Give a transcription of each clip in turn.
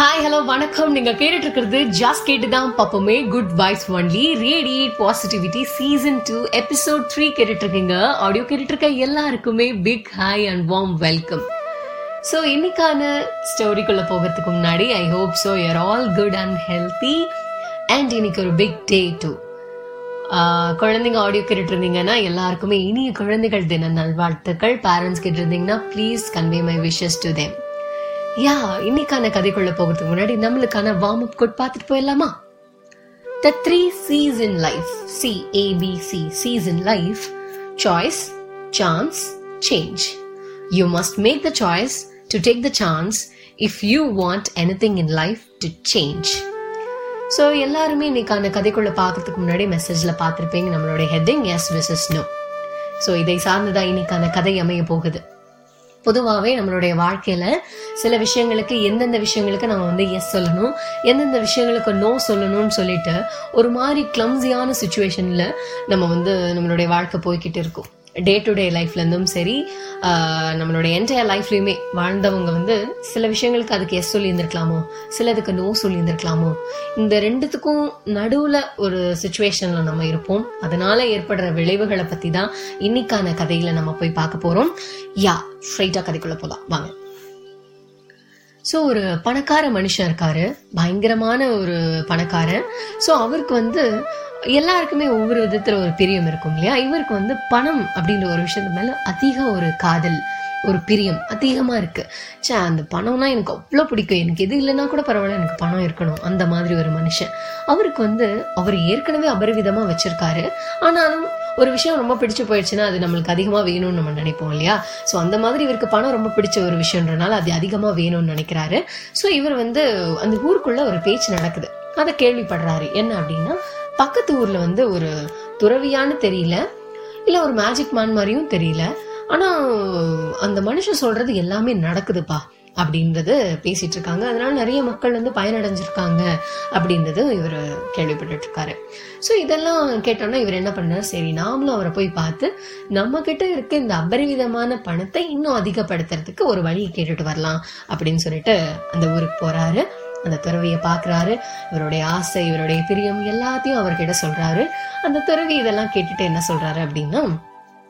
Hi hello வணக்கம். நீங்க கேட்டுட்டு இருக்கிறது ஜாஸ்ட் கேட்டு தான் பார்ப்போமே. Good vibes only radiate positivity season two episode three கேட்டுட்டு இருக்கீங்க ஆடியோ கேட்டுட்டு இருக்க எல்லாருக்குமே big hi and warm welcome so இன்னைக்கான ஸ்டோரிக்குள்ள போகிறதுக்கு முன்னாடி I hope so your all good and healthy and இன்னைக்கு ஒரு பிக் டே டூ குழந்தைங்க ஆடியோ கேட்டுட்டு இருந்தீங்கன்னா எல்லாருக்குமே இனிய குழந்தைகள் தின நல்வாழ்த்துக்கள். பேரண்ட்ஸ் கேட்டு இருந்தீங்கன்னா please convey my wishes to them yeah இன்னைக்கான கதைக்குள்ள போகிறதுக்கு முன்னாடி நம்மளுக்கான வார்ம் அப் கோட் பார்த்துட்டு போயிடலாமா? The three Cs in life C ABC Cs in life choice chance change you must make the choice to take the chance if you want anything in life to change so எல்லாருமே இன்னைக்கான கதைக்குள்ள பார்க்கறதுக்கு முன்னாடி மெசேஜில் பார்த்துருப்பீங்க. நம்மளோட heading is wishes no so இதை சார்ந்துதான் இன்னைக்கான கதை அமைய போகுது. பொதுவாகவே நம்மளுடைய வாழ்க்கையில சில விஷயங்களுக்கு எந்தெந்த விஷயங்களுக்கு நம்ம வந்து எஸ் சொல்லணும் எந்தெந்த விஷயங்களுக்கு நோ சொல்லணும்னு சொல்லிட்டு ஒரு மாதிரி கிளம்ஸியான சுச்சுவேஷன்ல நம்ம வந்து நம்மளுடைய வாழ்க்கை போய்கிட்டு இருக்கும். டே டு டே லைஃப்லேருந்தும் சரி நம்மளோட என்டையர் லைஃப்லையுமே வாழ்ந்தவங்க வந்து சில விஷயங்களுக்கு அதுக்கு எஸ் சொல்லியிருந்திருக்கலாமோ சிலதுக்கு நோ சொல்லியிருந்துருக்கலாமோ இந்த ரெண்டுத்துக்கும் நடுவில் ஒரு சுச்சுவேஷனில் நம்ம இருப்போம். அதனால் ஏற்படுற விளைவுகளை பற்றி தான் இன்னைக்கான கதையில் நம்ம போய் பார்க்க போகிறோம் யா ஸ்ட்ரைட்டாக கதைக்குள்ளே போகலாம் வாங்க. ஸோ ஒரு பணக்கார மனுஷன் இருக்காரு. பயங்கரமான ஒரு பணக்காரன். ஸோ அவருக்கு வந்து எல்லாருக்குமே ஒவ்வொரு விதத்துல ஒரு பிரியம் இருக்கும் இல்லையா? இவருக்கு வந்து பணம் அப்படின்ற ஒரு விஷயத்து மேல அதிக ஒரு காதல் ஒரு பிரியம் அதிகமாக இருக்கு. சே அந்த பணம்னா எனக்கு அவ்வளோ பிடிக்கும். எனக்கு எது இல்லைன்னா கூட பரவாயில்ல எனக்கு பணம் இருக்கணும். அந்த மாதிரி ஒரு மனுஷன். அவருக்கு வந்து அவர் ஏற்கனவே அபரிவிதமாக வச்சிருக்காரு. ஆனாலும் ஒரு விஷயம் ரொம்ப பிடிச்சு போயிடுச்சுன்னா அது நம்மளுக்கு அதிகமா வேணும்னு நம்ம நினைப்போம் இல்லையா? ஸோ அந்த மாதிரி இவருக்கு பணம் ரொம்ப பிடிச்ச ஒரு விஷயன்றனால அது அதிகமா வேணும்னு நினைக்கிறாரு. ஸோ இவர் வந்து அந்த ஊருக்குள்ள ஒரு பேச்சு நடக்குது. அதை கேள்விப்படுறாரு. என்ன அப்படின்னா பக்கத்து ஊர்ல வந்து ஒரு துறவியான்னு தெரியல இல்ல ஒரு மேஜிக் மேன் மாதிரியும் தெரியல. ஆனா அந்த மனுஷன் சொல்றது எல்லாமே நடக்குதுப்பா. அப்படின்றது பேசிட்டு இருக்காங்க. அதனால நிறைய மக்கள் வந்து பயனடைஞ்சிருக்காங்க அப்படின்றது இவர் கேள்விப்பட்டு இருக்காரு ஸோ இதெல்லாம் கேட்டோன்னா இவர் என்ன பண்ணார்? சரி நாமளும் அவரை போய் பார்த்து நம்ம கிட்ட இருக்க இந்த அபரிவிதமான பணத்தை இன்னும் அதிகப்படுத்துறதுக்கு ஒரு வழியை கேட்டுட்டு வரலாம் அப்படின்னு சொல்லிட்டு அந்த ஊருக்கு போறாரு. அந்த துறவியை பார்க்குறாரு. இவருடைய ஆசை இவருடைய பிரியம் எல்லாத்தையும் அவர்கிட்ட சொல்கிறாரு அந்த துறவி இதெல்லாம் கேட்டுட்டு என்ன சொல்கிறாரு அப்படின்னா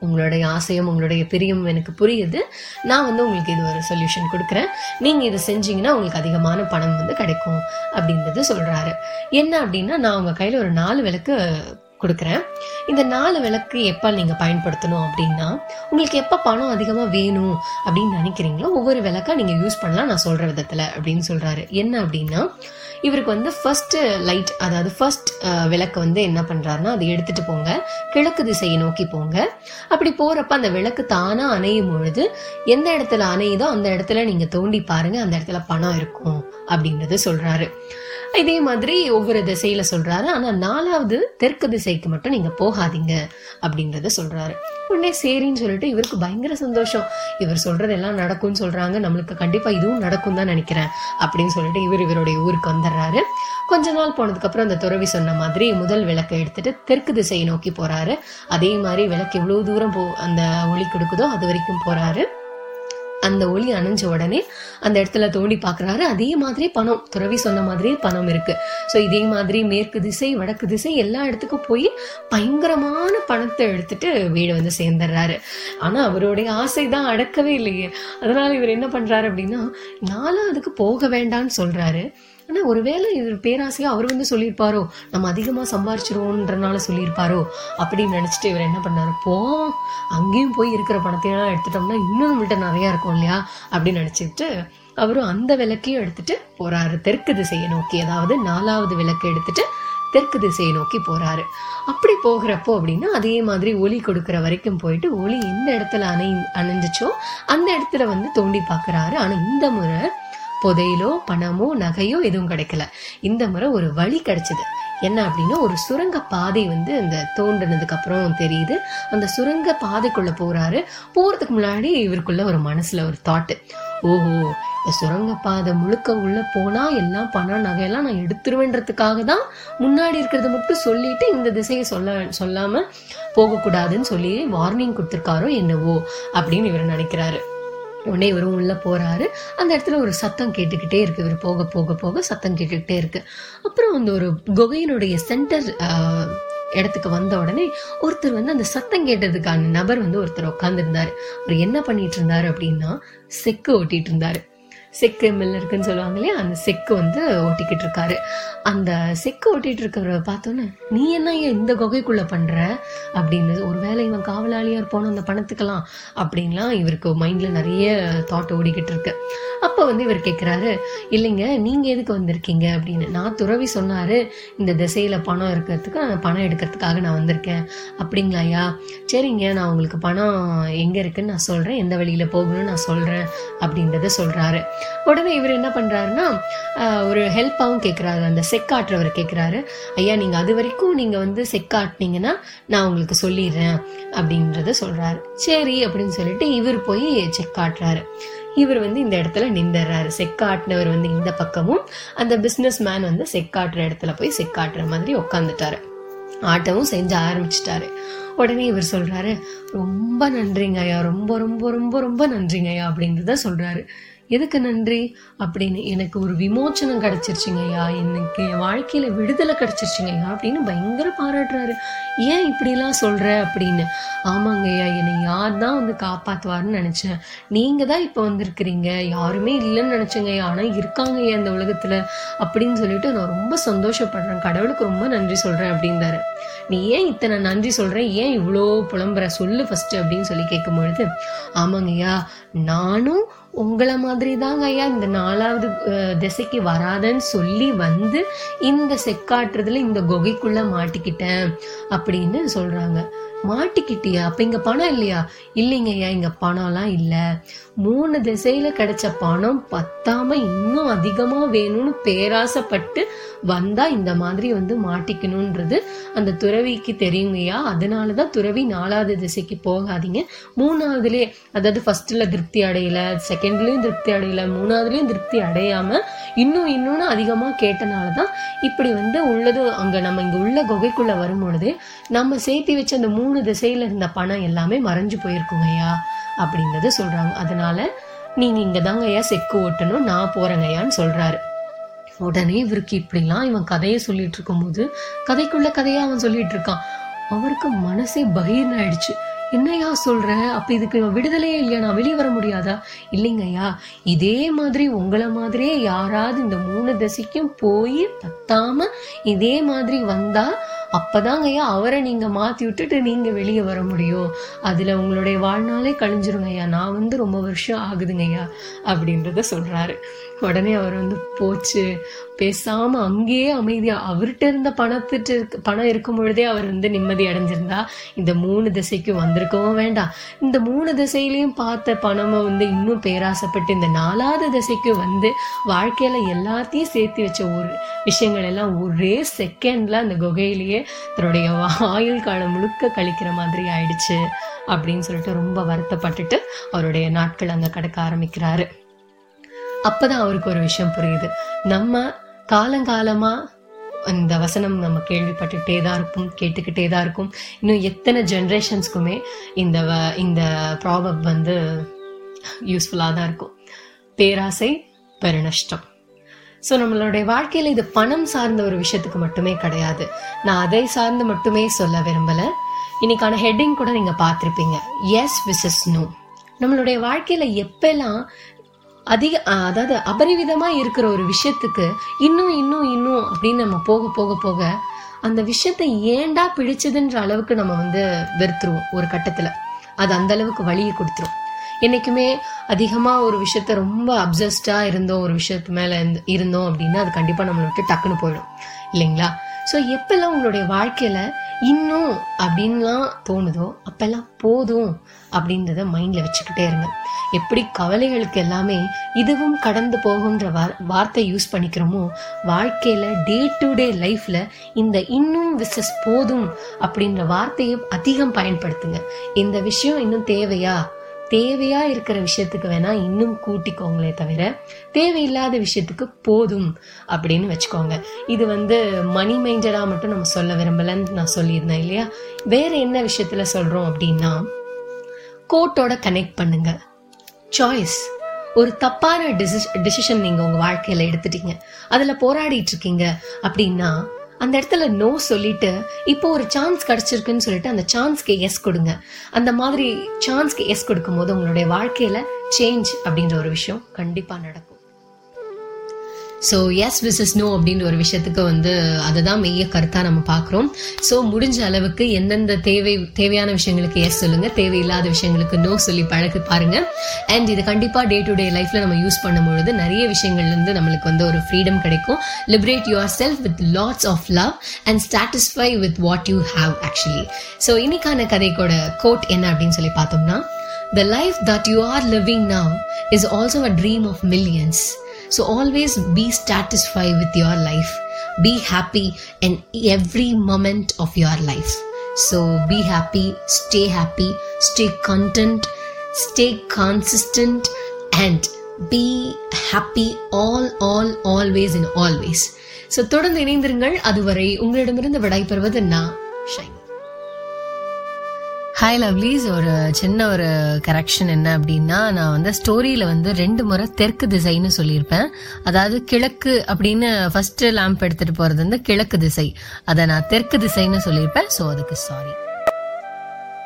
உங்களுடைய ஆசையும் உங்களுடைய பிரியும் எனக்கு புரியுது. நான் வந்து உங்களுக்கு இது ஒரு சொல்யூஷன் கொடுக்குறேன். நீங்க இதை செஞ்சீங்கன்னா உங்களுக்கு அதிகமான பணம் வந்து கிடைக்கும் அப்படின்றது சொல்றாரு. என்ன அப்படின்னா நான் உங்க கையில ஒரு நாலு விளக்கு கொடுக்குறேன். இந்த நாலு விளக்கு எப்போ நீங்கள் பயன்படுத்தணும் அப்படின்னா உங்களுக்கு எப்போ பணம் அதிகமாக வேணும் அப்படின்னு நினைக்கிறீங்களோ ஒவ்வொரு விளக்கா நீங்கள் யூஸ் பண்ணலாம் நான் சொல்கிற விதத்தில் அப்படின்னு சொல்கிறாரு என்ன அப்படின்னா இவருக்கு வந்து ஃபர்ஸ்ட் லைட் அதாவது ஃபர்ஸ்ட் விளக்கு வந்து என்ன பண்ணுறாருன்னா அதை எடுத்துட்டு போங்க. கிழக்கு திசையை நோக்கி போங்க. அப்படி போகிறப்ப அந்த விளக்கு தானாக அணையும் பொழுது எந்த இடத்துல அணையுதோ அந்த இடத்துல நீங்கள் தோண்டி பாருங்க அந்த இடத்துல பணம் இருக்கும் அப்படின்றது சொல்கிறாரு இதே மாதிரி ஒவ்வொரு திசையில சொல்றாரு. ஆனா நாலாவது தெற்கு திசைக்கு மட்டும் நீங்க போகாதீங்க அப்படின்றத சொல்றாரு. உடனே சரின்னு சொல்லிட்டு இவருக்கு பயங்கர சந்தோஷம். இவர் சொல்றது எல்லாம் நடக்கும்னு சொல்றாங்க. நம்மளுக்கு கண்டிப்பா இதுவும் நடக்கும் தான் நினைக்கிறேன் அப்படின்னு சொல்லிட்டு இவர் இவருடைய ஊருக்கு வந்துடுறாரு. கொஞ்ச நாள் போனதுக்கு அப்புறம் அந்த துறவி சொன்ன மாதிரி முதல் விளக்கை எடுத்துட்டு தெற்கு திசையை நோக்கி போறாரு. அதே மாதிரி விளக்கு எவ்வளவு தூரம் போ அந்த ஒளி கொடுக்குதோ அது வரைக்கும் போறாரு. அந்த ஒளி அணைஞ்ச உடனே அந்த இடத்துல தோண்டி பார்க்குறாரு. அதே மாதிரி பணம். துறவி சொன்ன மாதிரியே பணம் இருக்கு. ஸோ இதே மாதிரி மேற்கு திசை வடக்கு திசை எல்லா இடத்துக்கும் போய் பயங்கரமான பணத்தை எடுத்துட்டு வீடு வந்து சேர்ந்துடுறாரு. ஆனால் அவருடைய ஆசை தான் அடக்கவே இல்லையே. அதனால இவர் என்ன பண்றாரு அப்படின்னா நாலாவதுக்கு போக வேண்டாம்னு சொல்றாரு. ஆனால் ஒருவேளை இவர் பேராசையாக அவர் வந்து சொல்லியிருப்பாரோ? நம்ம அதிகமாக சம்பாரிச்சிருவோன்றனால சொல்லியிருப்பாரோ? அப்படின்னு நினச்சிட்டு இவர் என்ன பண்ணார்? போ அங்கேயும் போய் இருக்கிற பணத்தையெல்லாம் எடுத்துட்டோம்னா இன்னும் நம்மள்கிட்ட நிறையா இருக்கும் இல்லையா? அப்படின்னு நினச்சிக்கிட்டு அவரும் அந்த விளக்கையும் எடுத்துட்டு போறாரு. தெற்கு திசையை நோக்கி. அதாவது நாலாவது விளக்கு எடுத்துட்டு தெற்கு திசையை நோக்கி போறாரு. அப்படி போகிறப்போ அப்படின்னா அதே மாதிரி ஒளி கொடுக்குற வரைக்கும் போயிட்டு ஒளி எந்த இடத்துல அணை அணைஞ்சிச்சோ அந்த இடத்துல வந்து தோண்டி பார்க்குறாரு. ஆனால் இந்த முறை புதையிலோ பணமோ நகையோ எதுவும் கிடைக்கல. இந்த முறை ஒரு வழி கிடைச்சது. என்ன அப்படின்னா ஒரு சுரங்க பாதை வந்து அந்த தோண்டினதுக்கு அப்புறம் தெரியுது. அந்த சுரங்க பாதைக்குள்ள போறாரு. போறதுக்கு முன்னாடி இவருக்குள்ள ஒரு மனசுல ஒரு தாட்டு ஓஹோ இந்த சுரங்க பாதை முழுக்க உள்ள போனா எல்லாம் பணம் நகையெல்லாம் நான் எடுத்துருவேன்றதுக்காக தான் முன்னாடி இருக்கிறத மட்டும் சொல்லிட்டு இந்த திசையை சொல்ல சொல்லாம போகக்கூடாதுன்னு சொல்லி வார்னிங் கொடுத்துருக்காரோ என்னவோ அப்படின்னு இவர் நினைக்கிறாரு. உடனே இவரும் உள்ளே போகிறாரு அந்த இடத்துல ஒரு சத்தம் கேட்டுக்கிட்டே இருக்கு. இவர் போக போக போக சத்தம் கேட்டுக்கிட்டே இருக்கு. அப்புறம் அந்த ஒரு குகையினுடைய சென்டர் இடத்துக்கு வந்த உடனே ஒருத்தர் வந்து அந்த சத்தம் கேட்டதுக்கான நபர் வந்து ஒருத்தர் உட்காந்துருந்தாரு அவர் என்ன பண்ணிட்டு இருந்தாரு அப்படின்னா செக்கு ஓட்டிட்டு இருந்தாரு. செக்கு மில் இருக்குன்னு சொல்லுவாங்க இல்லையா? அந்த செக்கு வந்து ஓட்டிக்கிட்டு இருக்காரு. அந்த செக்கு ஓட்டிகிட்டு இருக்கிறவரை பார்த்தோன்னே நீ என்ன ஏன் இந்த குகைக்குள்ளே பண்ணுற அப்படின்னு ஒருவேளை இவன் காவலாளியாக இருப்பானோ அந்த பணத்துக்கெல்லாம் அப்படின்லாம் இவருக்கு மைண்டில் நிறைய தாட் ஓடிக்கிட்டு இருக்கு. அப்போ வந்து இவர் கேட்குறாரு இல்லைங்க நீங்கள் எதுக்கு வந்திருக்கீங்க? அப்படின்னு. நான் துறவி சொன்னார் இந்த திசையில் பணம் இருக்கிறதுக்கு அந்த பணம் எடுக்கிறதுக்காக நான் வந்திருக்கேன். அப்படிங்களாயா சரிங்க நான் உங்களுக்கு பணம் எங்கே இருக்குன்னு நான் சொல்கிறேன் எந்த வழியில் போகணும்னு நான் சொல்கிறேன் அப்படின்றத சொல்கிறாரு உடனே இவர் என்ன பண்றாருன்னா ஆஹ், ஒரு ஹெல்ப்பாவும் கேட்குறாரு அந்த செக்காட்டுறவர் கேட்குறாரு ஐயா நீங்க அது வரைக்கும் நீங்க வந்து செக்காட்டினீங்கன்னா நான் உங்களுக்கு சொல்லிடுறேன் அப்படின்றத சொல்றாரு. சரி அப்படின்னு சொல்லிட்டு இவர் போய் செக் ஆட்டுறாரு இவர் வந்து இந்த இடத்துல நின்றுறாரு செக்காட்டினவர் வந்து இந்த பக்கமும் அந்த பிசினஸ் மேன் வந்து செக்காட்டுற இடத்துல போய் செக்காட்டுற மாதிரி உட்காந்துட்டாரு ஆட்டவும் செஞ்ச ஆரம்பிச்சிட்டாரு. உடனே இவர் சொல்றாரு ரொம்ப நன்றிங்க ஐயா ரொம்ப ரொம்ப ரொம்ப ரொம்ப நன்றிங்க ஐயா அப்படின்றத சொல்றாரு. எதுக்கு நன்றி? அப்படின்னு எனக்கு ஒரு விமோச்சனம் கிடைச்சிருச்சிங்கய்யா எனக்கு என் வாழ்க்கையில விடுதலை கிடைச்சிருச்சிங்கய்யா அப்படின்னு பயங்கர பாராட்டுறாரு. ஏன் இப்படிலாம் சொல்ற அப்படின்னு? ஆமாங்கய்யா என்னை யார் தான் வந்து காப்பாத்துவாருன்னு நினைச்சேன். நீங்க தான் இப்ப வந்திருக்கிறீங்க. யாருமே இல்லைன்னு நினைச்சங்கய்யா ஆனா இருக்காங்க இந்த உலகத்துல அப்படின்னு சொல்லிட்டு நான் ரொம்ப சந்தோஷப்படுறேன். கடவுளுக்கு ரொம்ப நன்றி சொல்றேன் அப்படின்றாரு. நீ ஏன் இத்தனை நன்றி சொல்றேன் ஏன் இவ்வளோ புலம்புற? சொல்லு ஃபர்ஸ்ட் அப்படின்னு சொல்லி கேட்கும் பொழுது ஆமாங்கய்யா நானும் உங்களை மாதிரி தாங்க ஐயா. இந்த நாலாவது அஹ், திசைக்கு வராதன்னு சொல்லி வந்து இந்த செக்காட்டுறதுல இந்த கொகைக்குள்ள மாட்டிக்கிட்டேன் அப்படின்னு சொல்றாங்க. மாட்டிக்கிட்டியா? அப்ப இங்க பணம் இல்லையா? இல்லைங்க ஐயா இங்க பணம்லாம் இல்ல. மூணு திசையில கிடைச்ச பணம் பத்தாம இன்னும் அதிகமா வேணும்னு பேராசைப்பட்டு வந்தா இந்த மாதிரி வந்து மாட்டிக்கணுன்றது அந்த துறவிக்கு தெரியுங்கய்யா அதனாலதான் துறவி நாலாவது திசைக்கு போகாதீங்க. மூணாவதுலயே அதாவது ஃபர்ஸ்ட்ல திருப்தி அடையல செகண்ட்லயும் திருப்தி அடையல மூணாவதுலயும் திருப்தி அடையாம இன்னும் இன்னொன்னு அதிகமா கேட்டனாலதான் இப்படி வந்து உள்ளது அங்க நம்ம இங்க உள்ள குகைக்குள்ள வரும் பொழுது நம்ம சேர்த்து வச்ச அந்த மூணு திசையில இருந்த பணம் எல்லாமே மறைஞ்சு போயிருக்குங்க ஐயா அப்படின்றத சொல்றாங்க. அதனால நீங்க இங்க தாங்க ஐயா செக்கு ஓட்டணும் நான் போறேங்க ஐயான்னு சொல்றாரு. உடனே இவருக்கு இப்படிலாம் இவன் கதையை சொல்லிட்டு இருக்கும்போது கதைக்குள்ள கதையா அவன் சொல்லிட்டு இருக்கான். அவருக்கு மனசே பகீர்னு ஆயிடுச்சு. என்னையா சொல்ற? அப்ப இதுக்கு விடுதலையே இல்லையா? நான் வெளியே வர முடியாதா? இல்லைங்கய்யா இதே மாதிரி உங்களை மாதிரியே யாராவது இந்த மூணு திசைக்கும் போய் பத்தாம இதே மாதிரி வந்தா அப்பதாங்கய்யா அவரை நீங்க மாத்தி விட்டுட்டு நீங்க வெளியே வர முடியும். அதுல உங்களுடைய வாழ்நாளே கழிஞ்சிருங்கய்யா. நான் வந்து ரொம்ப வருஷம் ஆகுதுங்கய்யா அப்படின்றத சொல்றாரு. உடனே அவர் வந்து போச்சு. பேசாம அங்கேயே அமைதியா அவர்கிட்ட இருந்த பணத்திட்டு இருக்கு- பணம் இருக்கும் பொழுதே அவர் வந்து நிம்மதி அடைஞ்சிருந்தா இந்த மூணு திசைக்கும் வந்திருக்கவும் வேண்டாம். இந்த மூணு திசையிலையும் பார்த்த பணமை வந்து இன்னும் பேராசைப்பட்டு இந்த நாலாவது திசைக்கு வந்து வாழ்க்கையில எல்லாத்தையும் சேர்த்து வச்ச ஒரு விஷயங்கள் எல்லாம் ஒரே செகண்ட்ல அந்த குகையிலேயே தன்னுடைய ஆயுள் காலம் முழுக்க கழிக்கிற மாதிரி ஆயிடுச்சு அப்படின்னு சொல்லிட்டு ரொம்ப வருத்தப்பட்டுட்டு அவருடைய நாட்கள் அங்கே கடக்க ஆரம்பிக்கிறாரு. அப்பதான் அவருக்கு ஒரு விஷயம் புரியுது. நம்ம காலங்காலமா இந்த வசனம் நம்ம கேள்விப்பட்டுட்டே தான் இருக்கும் கேட்டுக்கிட்டே தான் இருக்கும். இன்னும் எத்தனை ஜென்ரேஷன்ஸ்க்குமே இந்த வ- இந்த ப்ராபப் வந்து யூஸ்ஃபுல்லாக தான் இருக்கும். பேராசை பெருநஷ்டம். ஸோ நம்மளுடைய வாழ்க்கையில இது பணம் சார்ந்த ஒரு விஷயத்துக்கு மட்டுமே கிடையாது. நான் அதை சார்ந்து மட்டுமே சொல்ல விரும்பல. இன்னைக்கான ஹெட்டிங் கூட நீங்க பார்த்துருப்பீங்க. எஸ் விசஸ் நோ நம்மளுடைய வாழ்க்கையில எப்பெல்லாம் அதிக அஹ், அதாவது அபரிவிதமா இருக்கிற ஒரு விஷயத்துக்கு இன்னும் இன்னும் இன்னும் அப்படின்னு நம்ம போக போக போக அந்த விஷயத்தை ஏன்டா பிடிச்சதுன்ற அளவுக்கு நம்ம வந்து வெறுத்துருவோம் ஒரு கட்டத்துல. அது அந்த அளவுக்கு வழியை கொடுத்துரும். என்னைக்குமே அதிகமா ஒரு விஷயத்த ரொம்ப அப்சஸ்டாக இருந்தோம் ஒரு விஷயத்து மேல இருந்து- இருந்தோம் அப்படின்னா அது கண்டிப்பா நம்மளை விட்டு டக்குன்னு போயிடும். இல்லைங்களா? ஸோ எப்பெல்லாம் உங்களுடைய வாழ்க்கையில் இன்னும் அப்படின்லாம் தோணுதோ அப்பெல்லாம் போதும் அப்படின்றத மைண்டில் வச்சுக்கிட்டே இருங்க. எப்படி கவலைகளுக்கு எல்லாமே இதுவும் கடந்து போகுன்ற வார்- வார்த்தை யூஸ் பண்ணிக்கிறோமோ வாழ்க்கையில் டே டு டே லைஃப்பில் இந்த இன்னும் விசஸ் போதும் அப்படின்ற வார்த்தையை அதிகம் பயன்படுத்துங்க. இந்த விஷயம் இன்னும் தேவையா? தேவையா இருக்கிற விஷயத்துக்கு வேணா இன்னும் கூட்டிக்கோங்களே தவிர தேவையில்லாத விஷயத்துக்கு போதும் அப்படின்னு வச்சுக்கோங்க. இது வந்து மணி மைண்டடா மட்டும் நம்ம சொல்ல விரும்பலன்னு நான் சொல்லியிருந்தேன் இல்லையா? வேற என்ன விஷயத்துல சொல்றோம் அப்படின்னா கோட்டோட கனெக்ட் பண்ணுங்க. சாய்ஸ் ஒரு தப்பான டிசிஷன் நீங்க உங்க வாழ்க்கையில எடுத்துட்டீங்க. அதுல போராடிட்டு இருக்கீங்க அப்படின்னா அந்த இடத்துல நோ சொல்லிட்டு இப்போ ஒரு சான்ஸ் கிடைச்சிருக்குன்னு சொல்லிட்டு அந்த சான்ஸ்க்கு எஸ் கொடுங்க. அந்த மாதிரி சான்ஸ்க்கு எஸ் கொடுக்கும் போது உங்களுடைய வாழ்க்கையில சேஞ்ச் அப்படின்ற ஒரு விஷயம் கண்டிப்பா நடக்கும். ஸோ எஸ் விசஸ் நோ அப்படின்ற ஒரு விஷயத்துக்கு வந்து அதை தான் மெய்ய கருத்தாக நம்ம பார்க்குறோம் ஸோ முடிஞ்ச அளவுக்கு எந்தெந்த தேவை தேவையான விஷயங்களுக்கு எஸ் சொல்லுங்கள் தேவையில்லாத விஷயங்களுக்கு நோ சொல்லி பழகு பாருங்க. அண்ட் இது கண்டிப்பாக டே டு டே லைஃப்ல நம்ம யூஸ் பண்ணும்பொழுது நிறைய விஷயங்கள்லேருந்து நம்மளுக்கு வந்து ஒரு ஃப்ரீடம் கிடைக்கும். Liberate yourself with lots of love and satisfy with what you have actually so இன்னைக்கான கதைக்கோட கோட் என்ன அப்படின்னு சொல்லி பார்த்தோம்னா the life that you are living now is also a dream of millions So always be satisfied with your life. Be happy in every moment of your life. So be happy, stay happy, stay content, stay consistent, and be happy all, all, always, and always. So தொடர்ந்து இணைந்திருங்கள் அதுவரை உங்களிடமிருந்து விடைபெறுவது நான் shine hi lovelies ஒரு சின்ன ஒரு correction என்ன அப்படின்னா நான் வந்து ஸ்டோரியில் வந்து ரெண்டு முறை தெற்கு திசைன்னு சொல்லியிருப்பேன். அதாவது கிழக்கு அப்படின்னு ஃபஸ்ட்டு லேம்ப் எடுத்துகிட்டு போகிறது வந்து கிழக்கு திசை. அதை நான் தெற்கு திசைன்னு சொல்லியிருப்பேன். ஸோ அதுக்கு சாரி